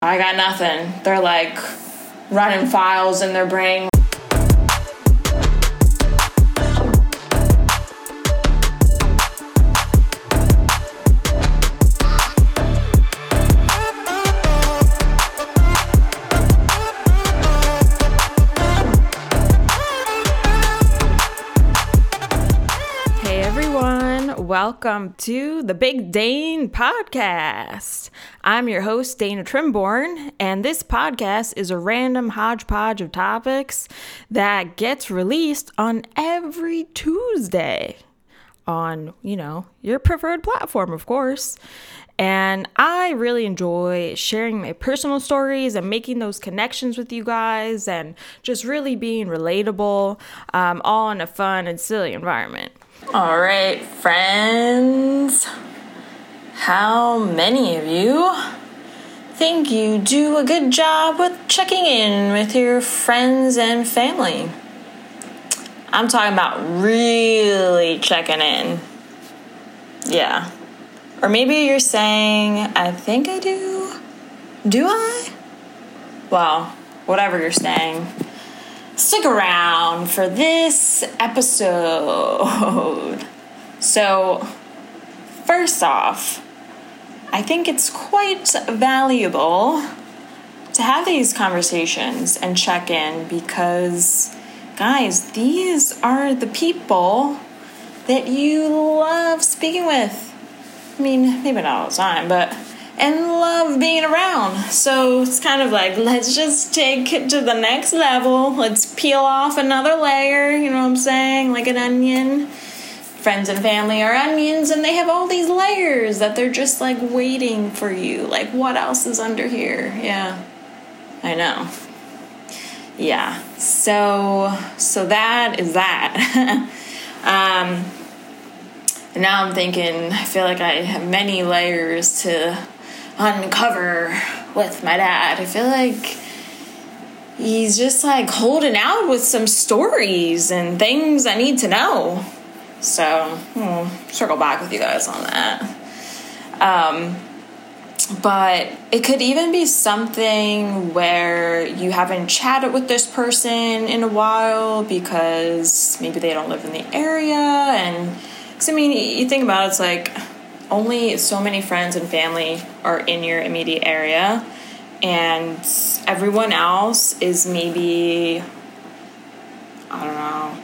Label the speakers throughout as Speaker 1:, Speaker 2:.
Speaker 1: I got nothing. They're like running files in their brain. Welcome to the Big Dane Podcast. I'm your host, Dana Trimborn, and this podcast is a random hodgepodge of topics that gets released on every Tuesday on, you know, your preferred platform, of course. And I really enjoy sharing my personal stories and making those connections with you guys and just really being relatable, um, all in a fun and silly environment. All right, friends. How many of you think you do a good job with checking in with your friends and family? I'm talking about really checking in. Yeah. Or maybe you're saying, I think I do. Do I? Well, whatever you're saying, stick around for this episode. So, first off, I think it's quite valuable to have these conversations and check in because, guys, these are the people that you love speaking with. I mean, maybe not all the time, but and love being around. So it's kind of like let's just take it to the next level. Let's peel off another layer, you know what I'm saying? Like an onion. Friends and family are onions and they have all these layers that they're just like waiting for you. Like what else is under here? Yeah. I know. Yeah. So so that is that. um now I'm thinking, I feel like I have many layers to uncover with my dad. I feel like he's just like holding out with some stories and things I need to know. So, we'll circle back with you guys on that. Um, but it could even be something where you haven't chatted with this person in a while because maybe they don't live in the area and because I mean, you think about it, it's like only so many friends and family are in your immediate area, and everyone else is maybe, I don't know,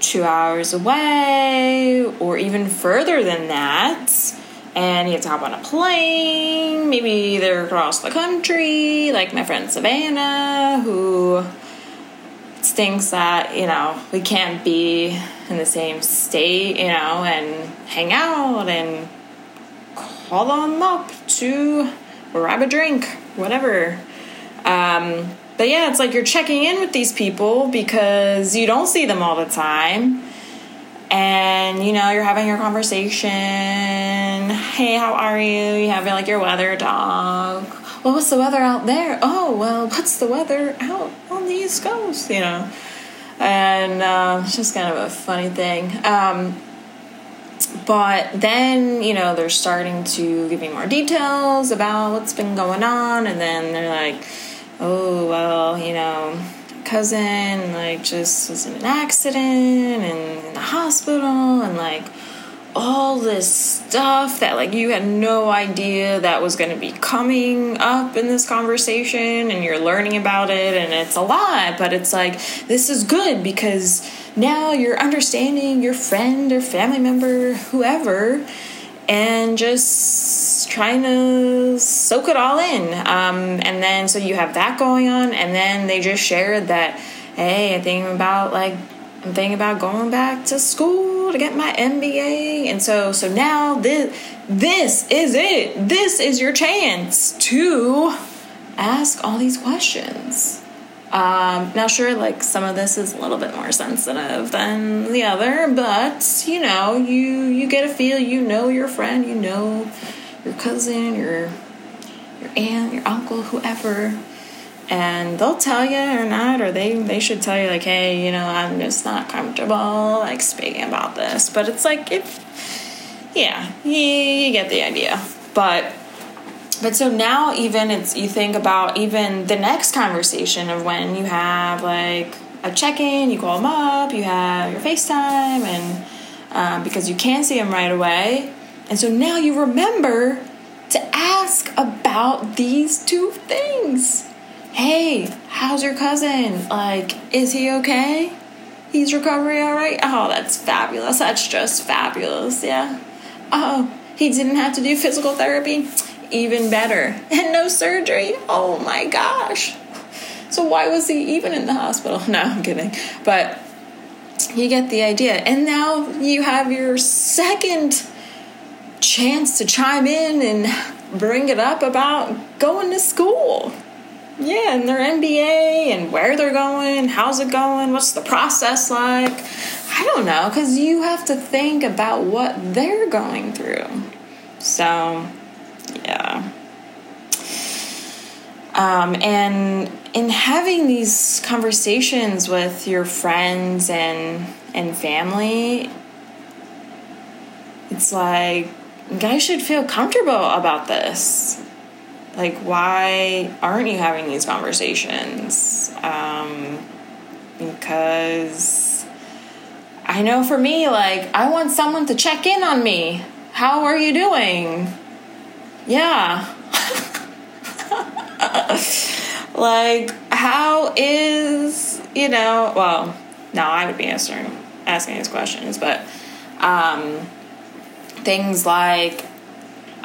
Speaker 1: two hours away or even further than that. And you have to hop on a plane, maybe they're across the country, like my friend Savannah, who thinks that you know we can't be in the same state you know and hang out and call them up to grab a drink whatever um, but yeah it's like you're checking in with these people because you don't see them all the time and you know you're having your conversation hey how are you you having like your weather dog. well, what's the weather out there? Oh, well, what's the weather out on the East Coast? You know, and uh, it's just kind of a funny thing. Um, but then, you know, they're starting to give me more details about what's been going on, and then they're like, oh, well, you know, cousin like just was in an accident and in the hospital and like all this stuff that like you had no idea that was going to be coming up in this conversation and you're learning about it and it's a lot but it's like this is good because now you're understanding your friend or family member whoever and just trying to soak it all in. Um, and then so you have that going on and then they just shared that hey i think about like I'm thinking about going back to school to get my MBA. And so so now this this is it. This is your chance to ask all these questions. Um, now, sure, like some of this is a little bit more sensitive than the other, but you know, you you get a feel. You know your friend. You know your cousin, your your aunt, your uncle, whoever and they'll tell you or not or they they should tell you like hey you know i'm just not comfortable like speaking about this. But it's like if yeah you, get the idea. But but so now even it's you think about even the next conversation of when you have like a check-in you call them up you have your facetime and um, because you can see them right away. And so now you remember to ask about these two things hey how's your cousin like is he okay he's recovering all right oh that's fabulous that's just fabulous yeah oh he didn't have to do physical therapy even better. And no surgery. Oh my gosh. So why was he even in the hospital? No, I'm kidding. But you get the idea. And now you have your second chance to chime in and bring it up about going to school. Yeah, and their MBA and where they're going, how's it going, what's the process like. I don't know, because you have to think about what they're going through. So, yeah. Um, and in having these conversations with your friends and and family, it's like guys should feel comfortable about this. Like, why aren't you having these conversations? Um, because I know for me, like, I want someone to check in on me. How are you doing? Yeah. like, how is, you know, well, no, I would be answering, asking these questions, but um, things like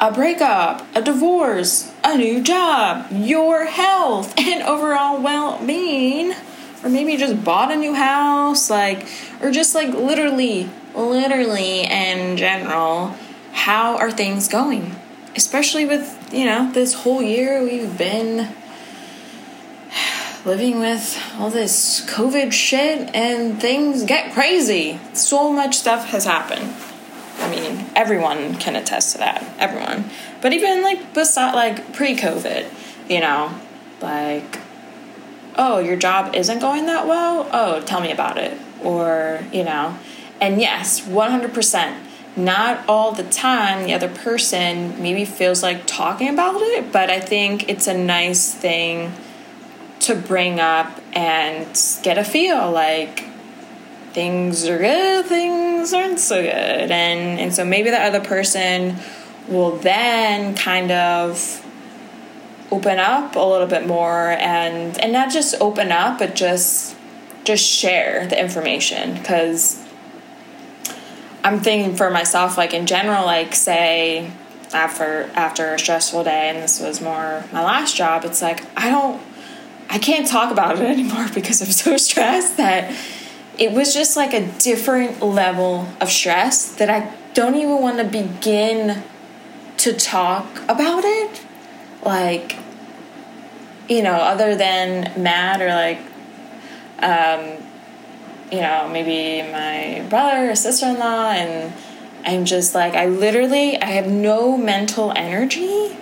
Speaker 1: a breakup, a divorce, a new job, your health, and overall well being. Or maybe you just bought a new house, like, or just like literally, literally in general, how are things going? especially with, you know, this whole year we've been living with all this COVID shit and things get crazy. So much stuff has happened. I mean, everyone can attest to that. Everyone. But even like beside like pre-COVID, you know, like oh, your job isn't going that well? Oh, tell me about it. Or, you know, and yes, 100% not all the time the other person maybe feels like talking about it, but I think it's a nice thing to bring up and get a feel like things are good, things aren't so good. And and so maybe the other person will then kind of open up a little bit more and and not just open up but just just share the information because I'm thinking for myself, like in general, like say after after a stressful day, and this was more my last job. It's like I don't, I can't talk about it anymore because I'm so stressed that it was just like a different level of stress that I don't even want to begin to talk about it. Like, you know, other than mad or like, um, you know, maybe my brother or sister in law, and I'm just like, I literally, I have no mental energy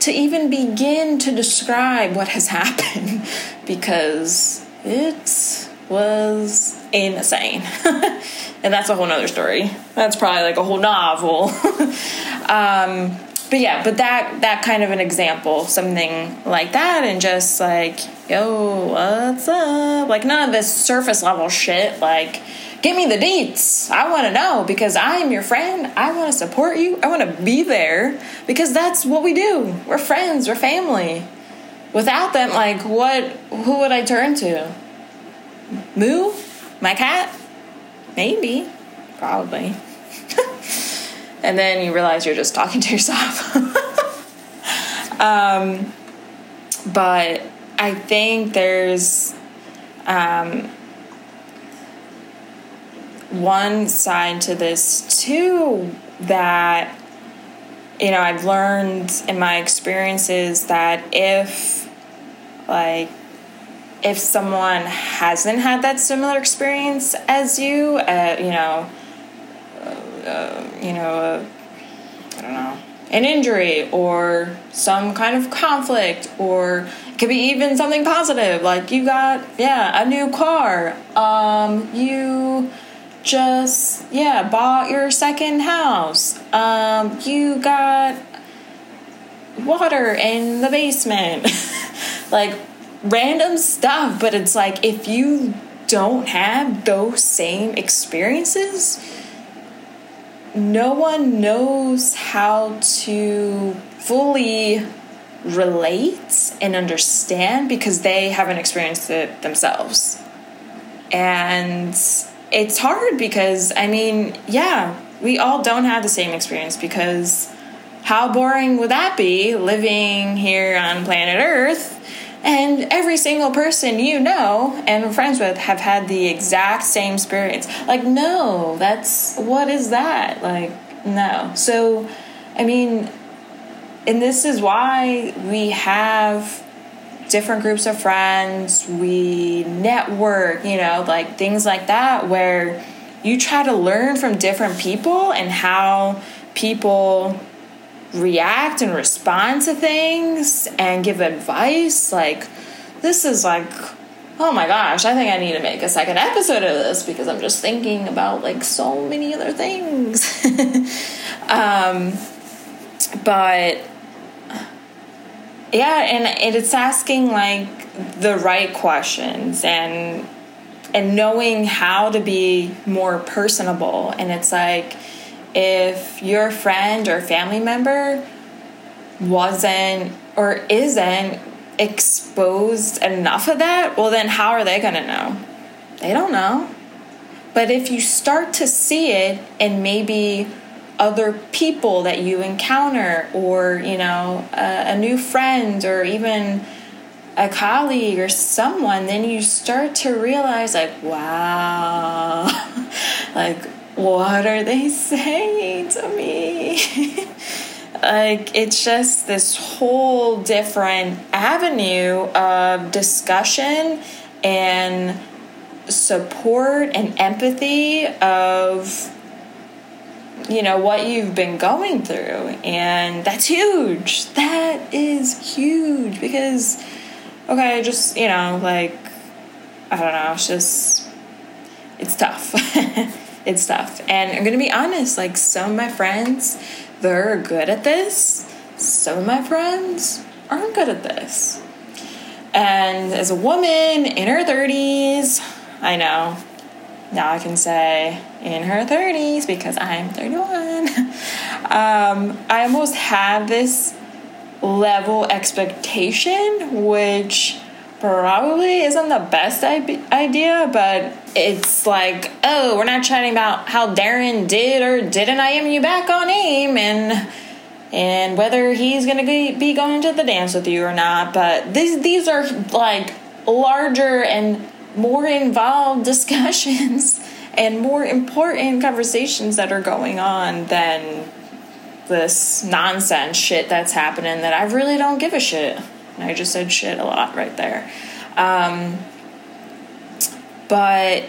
Speaker 1: to even begin to describe what has happened because it was insane. and that's a whole nother story. That's probably like a whole novel. um, but yeah, but that that kind of an example, something like that, and just like, yo, what's up? Like none of this surface level shit. Like, give me the deets. I want to know because I am your friend. I want to support you. I want to be there because that's what we do. We're friends. We're family. Without them, like, what? Who would I turn to? Moo, my cat, maybe, probably. And then you realize you're just talking to yourself. um, but I think there's um, one side to this too that you know I've learned in my experiences that if like if someone hasn't had that similar experience as you, uh, you know, uh, you know, I don't know, an injury or some kind of conflict, or it could be even something positive, like you got, yeah, a new car, um, you just, yeah, bought your second house, um, you got water in the basement. like random stuff, but it's like if you don't have those same experiences, no one knows how to fully relate and understand because they haven't experienced it themselves. And it's hard because, I mean, yeah, we all don't have the same experience because how boring would that be living here on planet Earth? And every single person you know and friends with have had the exact same experience. Like, no, that's what is that? Like, no. So, I mean, and this is why we have different groups of friends, we network, you know, like things like that, where you try to learn from different people and how people react and respond to things and give advice. Like, this is like, oh my gosh, I think I need to make a second episode of this because I'm just thinking about like so many other things. um, but yeah, and it's asking like the right questions and and knowing how to be more personable and it's like if your friend or family member wasn't or isn't exposed enough of that, well, then how are they going to know? They don't know. But if you start to see it and maybe other people that you encounter or you know a, a, new friend or even a colleague or someone then you start to realize like wow like what are they saying to me? Like it's just this whole different avenue of discussion and support and empathy of you know what you've been going through. And that's huge. That is huge because okay just you know like i don't know it's just it's tough it's tough and i'm gonna be honest like some of my friends they're good at this. Some of my friends aren't good at this. And as a woman in her 30s i know. Now I can say in her 30s because I'm 31. um, I almost have this level expectation, which probably isn't the best idea, but it's like, oh, we're not chatting about how Darren did or didn't IM you back on AIM and and whether he's gonna be going to the dance with you or not. But these these are like larger and more involved discussions and more important conversations that are going on than this nonsense shit that's happening that I really don't give a shit. I just said shit a lot right there. Um, but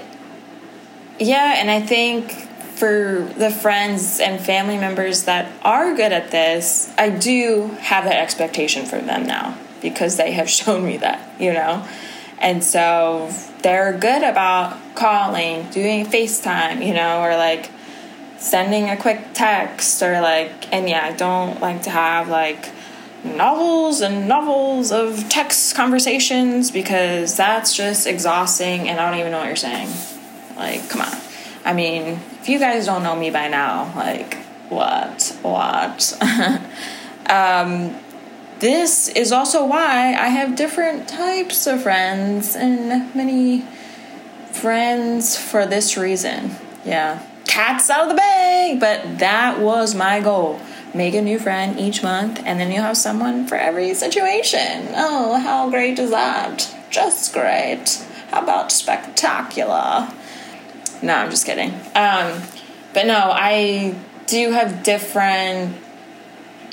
Speaker 1: yeah, and I think for the friends and family members that are good at this, I do have that expectation for them now because they have shown me that, you know? And so they're good about calling, doing FaceTime, you know, or like sending a quick text or like, and yeah, I don't like to have like novels and novels of text conversations because that's just exhausting and I don't even know what you're saying. Like, come on. I mean, if you guys don't know me by now, like, what? What? um, this is also why I have different types of friends and many friends for this reason. Yeah. Cats out of the bag! But that was my goal. Make a new friend each month, and then you'll have someone for every situation. Oh, how great is that? Just great. How about spectacular? No, I'm just kidding. Um, but no, I do have different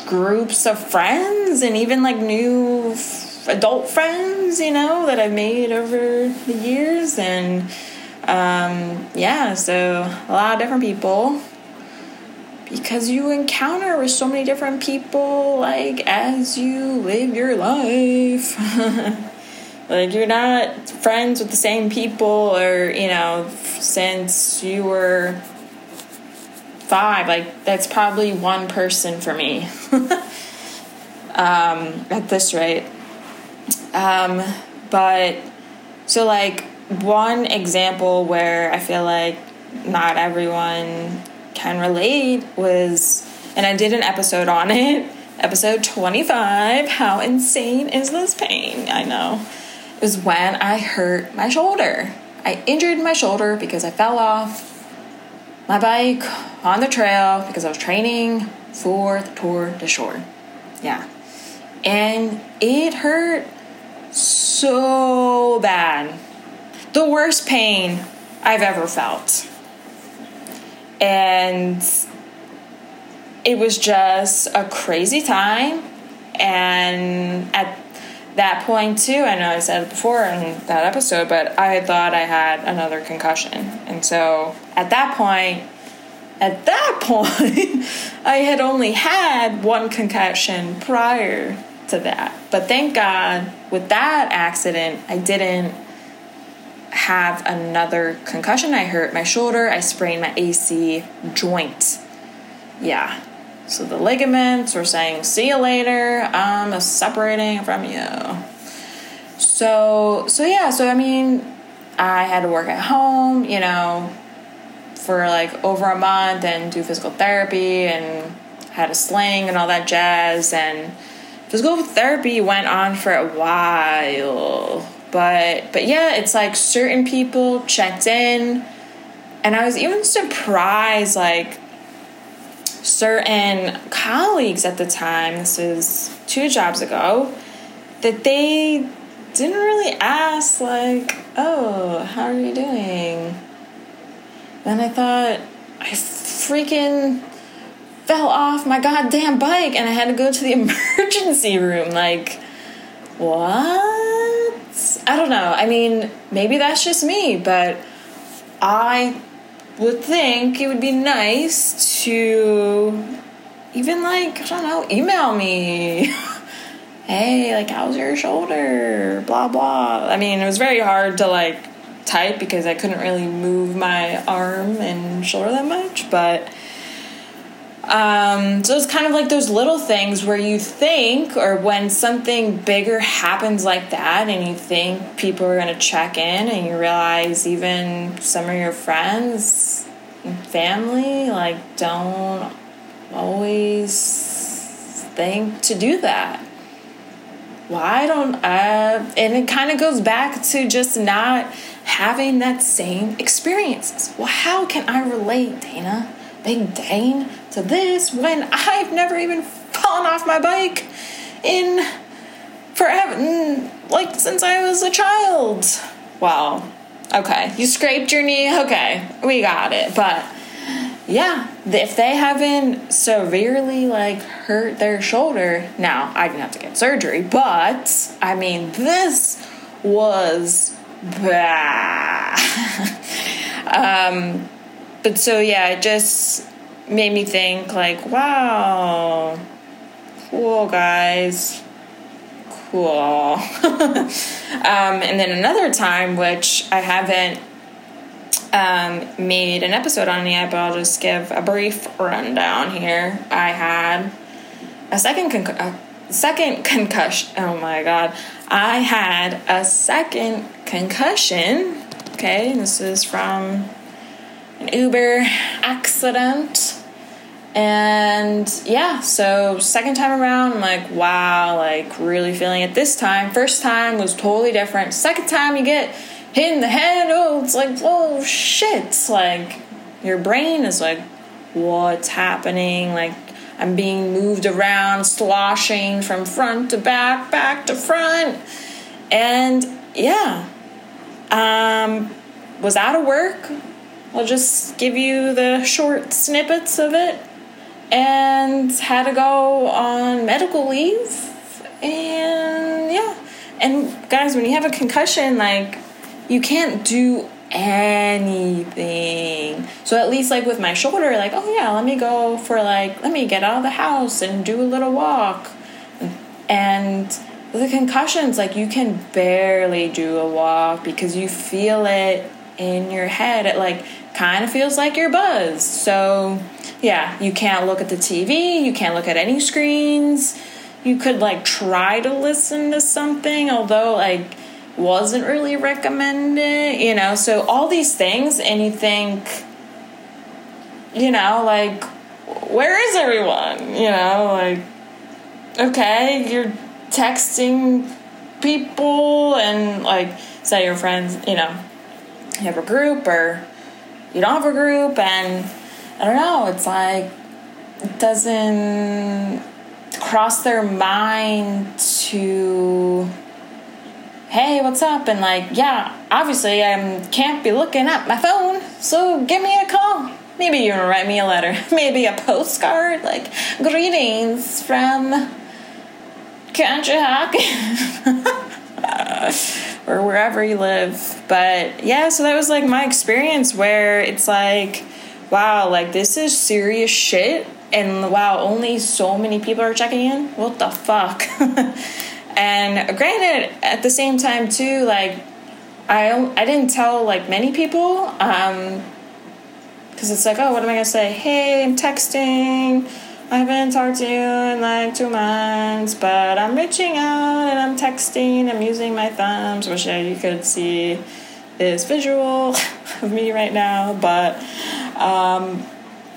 Speaker 1: groups of friends and even like new f- adult friends, you know, that I've made over the years. And um, yeah, so a lot of different people because you encounter with so many different people like as you live your life. like you're not friends with the same people or you know since you were five. Like that's probably one person for me. um, at this rate. Um, but so, like, one example where I feel like not everyone can relate was, and I did an episode on it, episode 25 How Insane Is This Pain? I know. It was when I hurt my shoulder. I injured my shoulder because I fell off my bike on the trail because I was training for the Tour de Shore. Yeah. And it hurt so bad. The worst pain I've ever felt. And it was just a crazy time. And at that point, too, I know I said it before in that episode, but I thought I had another concussion. And so at that point, at that point, I had only had one concussion prior to that. But thank God, with that accident, I didn't have another concussion. I hurt my shoulder, I sprained my AC joint. Yeah. So the ligaments were saying, see you later, I'm separating from you. So, so yeah, so I mean, I had to work at home, you know, for like over a month and do physical therapy and had a sling and all that jazz and physical therapy went on for a while but but yeah it's like certain people checked in and i was even surprised like certain colleagues at the time this was two jobs ago that they didn't really ask like oh how are you doing Then i thought i freaking fell off my goddamn bike and I had to go to the emergency room. Like, what? I don't know. I mean, maybe that's just me, but I would think it would be nice to even, like, I don't know, email me. hey, like, how's your shoulder? Blah, blah. I mean, it was very hard to, like, type because I couldn't really move my arm and shoulder that much, but um, so it's kind of like those little things where you think, or when something bigger happens like that, and you think people are going to check in, and you realize even some of your friends and family, like, don't always think to do that. Why don't I? Uh, and it kind of goes back to just not having that same experiences. Well, how can I relate, Dana? Big Dane? to this when I've never even fallen off my bike in forever, like since I was a child. Wow. Okay, you scraped your knee. Okay, we got it. But yeah, if they haven't severely like hurt their shoulder, now I didn't have to get surgery. But I mean, this was bad. um, but so yeah, it just made me think like, wow, cool guys, cool. um, and then another time, which I haven't um, made an episode on yet, but I'll just give a brief rundown here. I had a second con- a second concussion. Oh my god, I had a second concussion. Okay, this is from an Uber accident. And yeah, so second time around, I'm like, wow, like really feeling it this time. First time was totally different. Second time, you get hit in the head. Oh, it's like, whoa, shit. Like, your brain is like, what's happening? Like, I'm being moved around, sloshing from front to back, back to front. And yeah, um, was out of work. I'll just give you the short snippets of it and had to go on medical leave. And yeah. And guys, when you have a concussion, like, you can't do anything. So at least like with my shoulder, like, oh yeah, let me go for like, let me get out of the house and do a little walk. And the concussions, like you can barely do a walk because you feel it in your head. It like kind of feels like you're buzzed. So yeah, you can't look at the TV, you can't look at any screens, you could like try to listen to something, although like wasn't really recommended, you know. So all these things, and you think, you know, like, where is everyone? You know, like, okay, you're texting people and like say your friends, you know, you have a group or you don't have a group and I don't know, it's like it doesn't cross their mind to hey what's up? And like yeah obviously i can't be looking at my phone so give me a call. Maybe you can write me a letter maybe a postcard like greetings from Conshohocken or wherever you live but yeah so that was like my experience where it's like wow like this is serious shit and wow, only so many people are checking in. What the fuck? and granted, at the same time too, like I I didn't tell like many people, um, because it's like, oh, what am I gonna say? Hey, I'm texting. I haven't talked to you in like two months, but I'm reaching out and I'm texting. I'm using my thumbs. Wish you could see this visual of me right now, but um,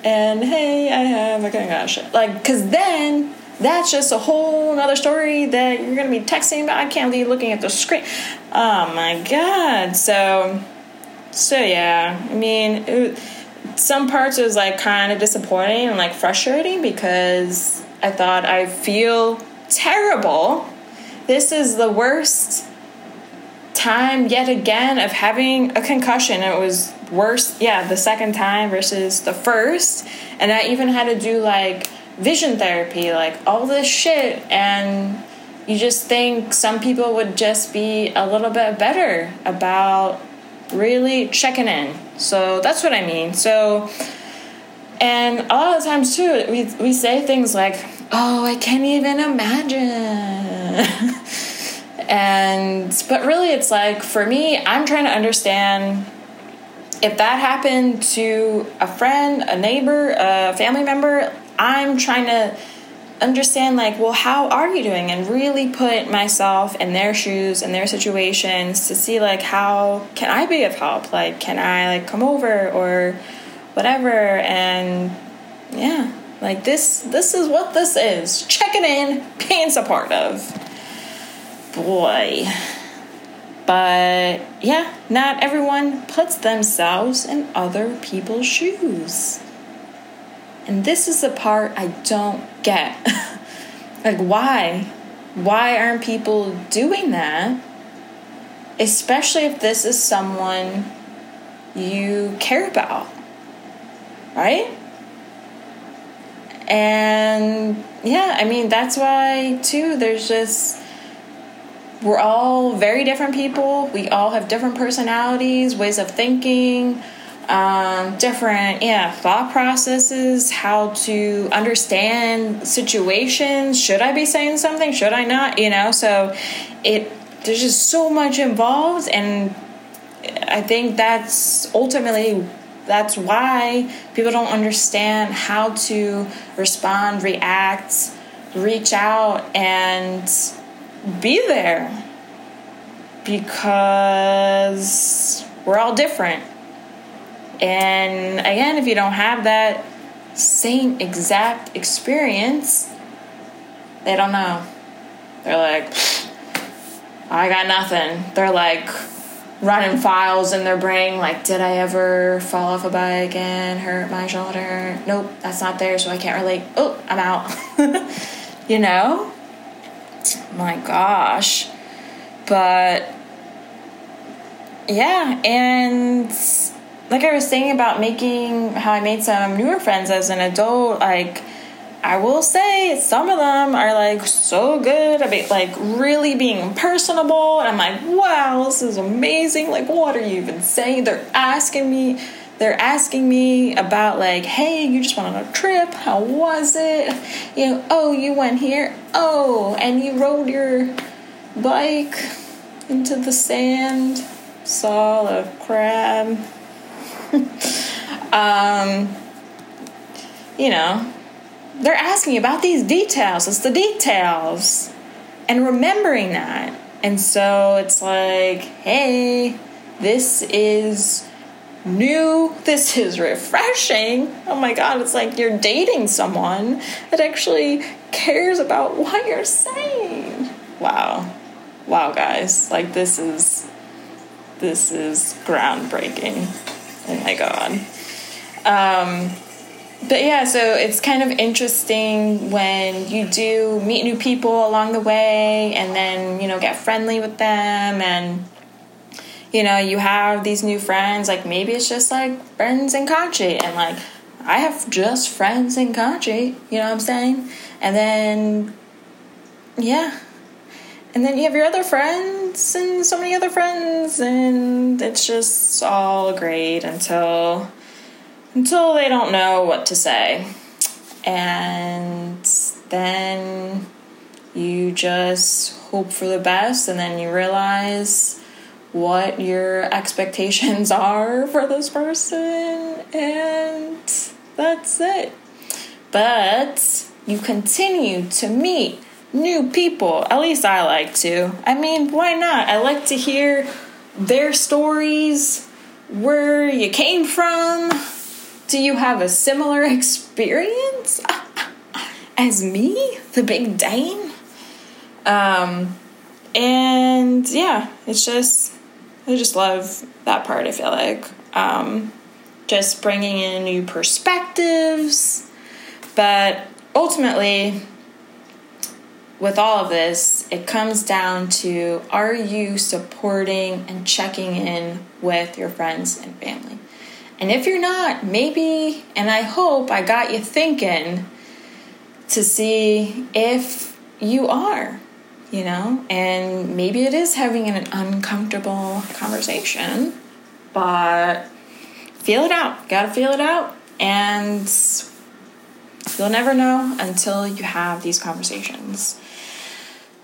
Speaker 1: and hey, I have a concussion. Like, because then that's just a whole other story that you're to be texting about. I can't be looking at the screen. Oh my god. So, so yeah. I mean, it, some parts was like kind of disappointing and like frustrating because I thought I feel terrible. This is the worst time yet again of having a concussion. It was worse, yeah, the second time versus the first. And I even had to do like vision therapy, like all this shit. And you just think some people would just be a little bit better about really checking in. So that's what I mean. So, and a lot of times too, we, we say things like, oh, I can't even imagine. and, but really, it's like for me, I'm trying to understand if that happened to a friend, a neighbor, a family member, I'm trying to understand like well how are you doing? And really put myself in their shoes and their situations to see like how can i be of help? Like can i like come over or whatever? And yeah like this this is what this is. Checking in being supportive. Boy. But yeah, not everyone puts themselves in other people's shoes. And this is the part I don't get. like, why? Why aren't people doing that? Especially if this is someone you care about, right? And yeah, I mean, that's why, too, there's just we're all very different people. We all have different personalities, ways of thinking, um, different yeah thought processes, how to understand situations. Should I be saying something? Should I not? You know, so it there's just so much involved, and I think that's ultimately that's why people don't understand how to respond, react, reach out, and be there because we're all different. And again, if you don't have that same exact experience, they don't know. They're like, I got nothing. They're like running files in their brain, like, did I ever fall off a bike and hurt my shoulder? Nope, that's not there, so I can't relate. Oh, I'm out. you know? my gosh. But yeah, and like I was saying about making how I made some newer friends as an adult, like I will say some of them are like so good about like really being personable. And I'm like, wow, this is amazing. Like, what are you even saying? They're asking me they're asking me about like hey you just went on a trip how was it you know oh you went here oh and you rode your bike into the sand saw a crab um you know they're asking about these details. It's the details. And remembering that. And so it's like, hey, this is new. This is refreshing. Oh my God, it's like you're dating someone that actually cares about what you're saying. Wow. Wow, guys. Like, this is. This is groundbreaking. Oh my God. Um, but yeah, so it's kind of interesting when you do meet new people along the way and then, you know, get friendly with them and you know, you have these new friends, like maybe it's just like friends in Kachi and like I have just friends in Kachi, you know what I'm saying? And then yeah. And then you have your other friends and so many other friends and it's just all great until until they don't know what to say. And then you just hope for the best, and then you realize what your expectations are for this person, and that's it. But you continue to meet new people. At least I like to. I mean, why not? I like to hear their stories, where you came from do you have a similar experience as me, the Big Dane? Um, and yeah, it's just, I just love that part, I feel like. Um, just bringing in new perspectives. But ultimately, with all of this, it comes down to are you supporting and checking in with your friends and family? And if you're not, maybe, and I hope I got you thinking to see if you are, you know, and maybe it is having an uncomfortable conversation, but feel it out. Gotta feel it out, and you'll never know until you have these conversations.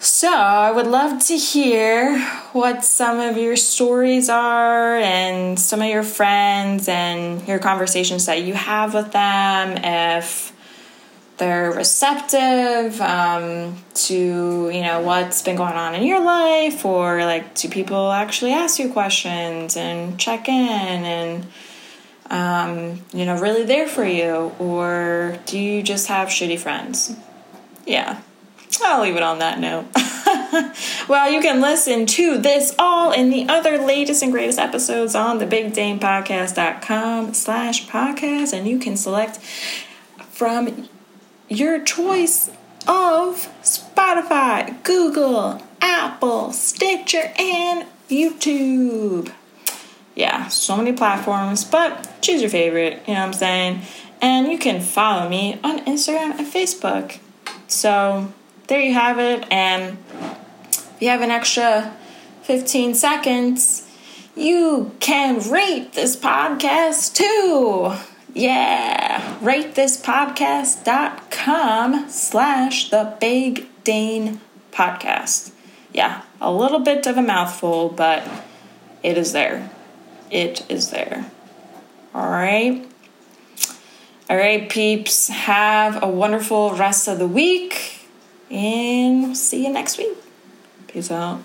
Speaker 1: So, I would love to hear what some of your stories are and some of your friends and your conversations that you have with them. If they're receptive um, to you know what's been going on in your life, or like do people actually ask you questions and check in and um, you know really there for you, or do you just have shitty friends? Yeah. I'll leave it on that note. well, you can listen to this all in the other latest and greatest episodes on the bigdanepodcast.com slash podcast, and you can select from your choice of Spotify, Google, Apple, Stitcher, and YouTube. Yeah, so many platforms, but choose your favorite, you know what I'm saying? And you can follow me on Instagram and Facebook. So there you have it. And if you have an extra 15 seconds, you can rate this podcast too. Yeah, ratethispodcast.com slash the Big Dane podcast. Yeah, a little bit of a mouthful, but it is there. It is there. All right. All right, peeps. Have a wonderful rest of the week and see you next week. Peace out.